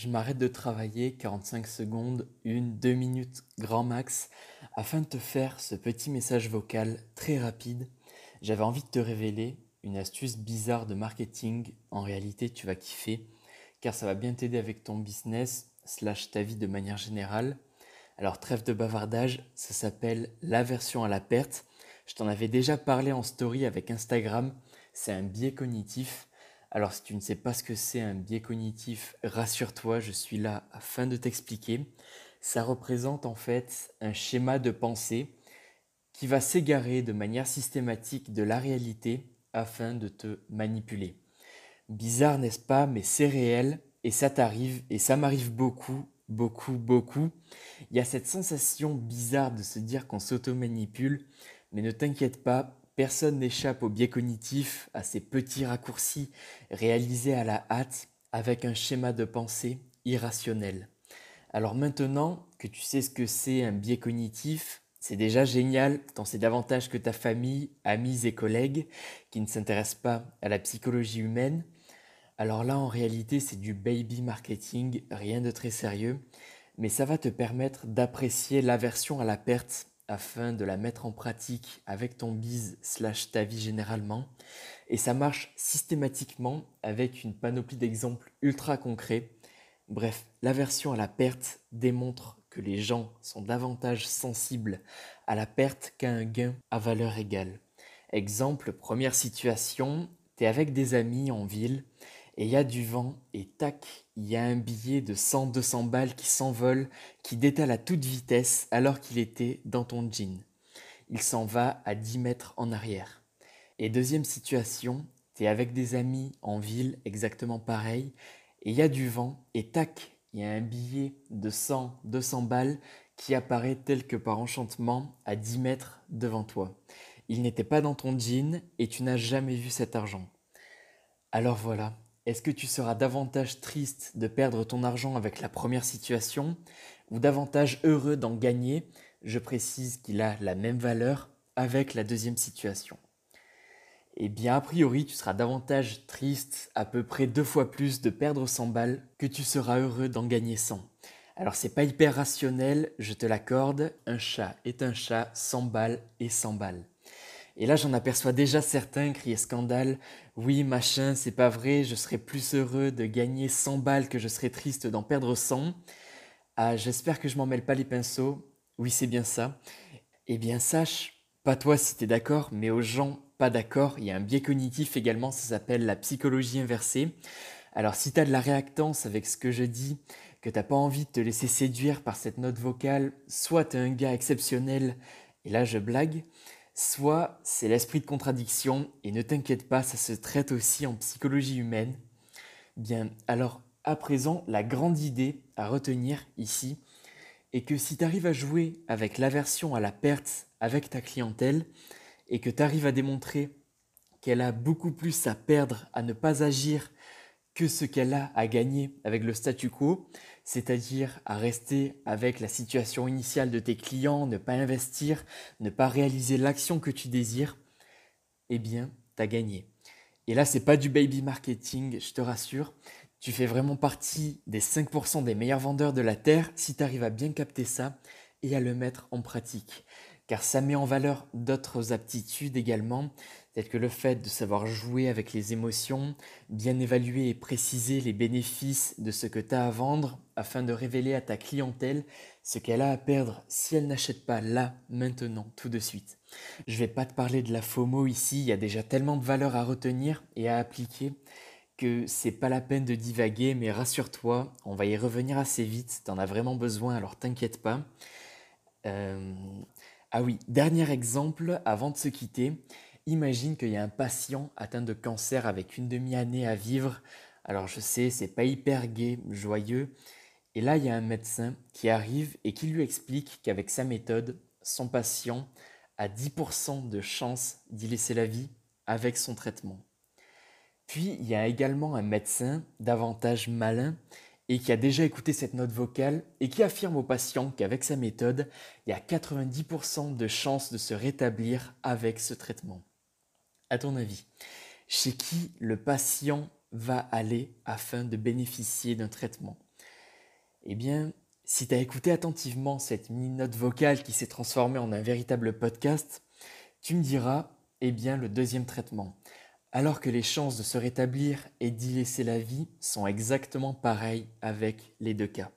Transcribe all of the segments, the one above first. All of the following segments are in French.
je m'arrête de travailler 45 secondes, une, deux minutes grand max, afin de te faire ce petit message vocal très rapide. J'avais envie de te révéler une astuce bizarre de marketing. En réalité, tu vas kiffer, car ça va bien t'aider avec ton business, slash ta vie de manière générale. Alors trêve de bavardage, ça s'appelle l'aversion à la perte. Je t'en avais déjà parlé en story avec Instagram. C'est un biais cognitif alors si tu ne sais pas ce que c'est un biais cognitif, rassure-toi, je suis là afin de t'expliquer. Ça représente en fait un schéma de pensée qui va s'égarer de manière systématique de la réalité afin de te manipuler. Bizarre, n'est-ce pas Mais c'est réel et ça t'arrive et ça m'arrive beaucoup, beaucoup, beaucoup. Il y a cette sensation bizarre de se dire qu'on s'auto-manipule, mais ne t'inquiète pas, Personne n'échappe au biais cognitif, à ces petits raccourcis réalisés à la hâte avec un schéma de pensée irrationnel. Alors maintenant que tu sais ce que c'est un biais cognitif, c'est déjà génial, tant c'est davantage que ta famille, amis et collègues qui ne s'intéressent pas à la psychologie humaine. Alors là, en réalité, c'est du baby marketing, rien de très sérieux, mais ça va te permettre d'apprécier l'aversion à la perte afin de la mettre en pratique avec ton biz slash ta vie généralement. Et ça marche systématiquement avec une panoplie d'exemples ultra concrets. Bref, l'aversion à la perte démontre que les gens sont davantage sensibles à la perte qu'à un gain à valeur égale. Exemple, première situation, tu es avec des amis en ville et il y a du vent et tac, il y a un billet de 100-200 balles qui s'envole, qui détale à toute vitesse alors qu'il était dans ton jean. Il s'en va à 10 mètres en arrière. Et deuxième situation, tu es avec des amis en ville, exactement pareil, et il y a du vent et tac, il y a un billet de 100-200 balles qui apparaît tel que par enchantement à 10 mètres devant toi. Il n'était pas dans ton jean et tu n'as jamais vu cet argent. Alors voilà, est-ce que tu seras davantage triste de perdre ton argent avec la première situation ou davantage heureux d'en gagner? Je précise qu'il a la même valeur avec la deuxième situation. Eh bien, a priori, tu seras davantage triste, à peu près deux fois plus, de perdre 100 balles que tu seras heureux d'en gagner 100. Alors, c'est pas hyper rationnel, je te l'accorde. Un chat est un chat, 100 balles et 100 balles. Et là, j'en aperçois déjà certains crier scandale. Oui, machin, c'est pas vrai, je serais plus heureux de gagner 100 balles que je serais triste d'en perdre 100. Ah, j'espère que je m'en mêle pas les pinceaux. Oui, c'est bien ça. Eh bien, sache, pas toi si t'es d'accord, mais aux gens pas d'accord, il y a un biais cognitif également, ça s'appelle la psychologie inversée. Alors, si t'as de la réactance avec ce que je dis, que t'as pas envie de te laisser séduire par cette note vocale, soit t'es un gars exceptionnel, et là je blague, soit c'est l'esprit de contradiction, et ne t'inquiète pas, ça se traite aussi en psychologie humaine. Bien, alors à présent, la grande idée à retenir ici est que si tu arrives à jouer avec l'aversion à la perte avec ta clientèle, et que tu arrives à démontrer qu'elle a beaucoup plus à perdre à ne pas agir ce qu'elle a à gagner avec le statu quo, c'est-à-dire à rester avec la situation initiale de tes clients, ne pas investir, ne pas réaliser l'action que tu désires, eh bien, tu as gagné. Et là, c'est pas du baby marketing, je te rassure. Tu fais vraiment partie des 5% des meilleurs vendeurs de la Terre si tu arrives à bien capter ça et à le mettre en pratique. Car ça met en valeur d'autres aptitudes également, telles que le fait de savoir jouer avec les émotions, bien évaluer et préciser les bénéfices de ce que tu as à vendre afin de révéler à ta clientèle ce qu'elle a à perdre si elle n'achète pas là, maintenant, tout de suite. Je vais pas te parler de la FOMO ici, il y a déjà tellement de valeurs à retenir et à appliquer que c'est pas la peine de divaguer, mais rassure-toi, on va y revenir assez vite, t'en as vraiment besoin, alors t'inquiète pas. Euh, ah oui, dernier exemple avant de se quitter. Imagine qu'il y a un patient atteint de cancer avec une demi-année à vivre. Alors je sais, c'est pas hyper gai, joyeux. Et là, il y a un médecin qui arrive et qui lui explique qu'avec sa méthode, son patient a 10% de chance d'y laisser la vie avec son traitement. Puis, il y a également un médecin davantage malin et qui a déjà écouté cette note vocale et qui affirme au patient qu'avec sa méthode, il y a 90% de chances de se rétablir avec ce traitement. À ton avis, chez qui le patient va aller afin de bénéficier d'un traitement? Eh bien, si tu as écouté attentivement cette mini-note vocale qui s'est transformée en un véritable podcast, tu me diras, eh bien, le deuxième traitement. Alors que les chances de se rétablir et d'y laisser la vie sont exactement pareilles avec les deux cas.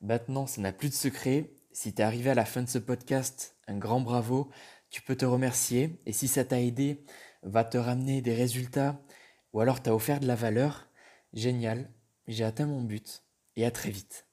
Maintenant, ça n'a plus de secret. Si tu es arrivé à la fin de ce podcast, un grand bravo. Tu peux te remercier et si ça t'a aidé, va te ramener des résultats ou alors t'as offert de la valeur, génial, j'ai atteint mon but. Et à très vite.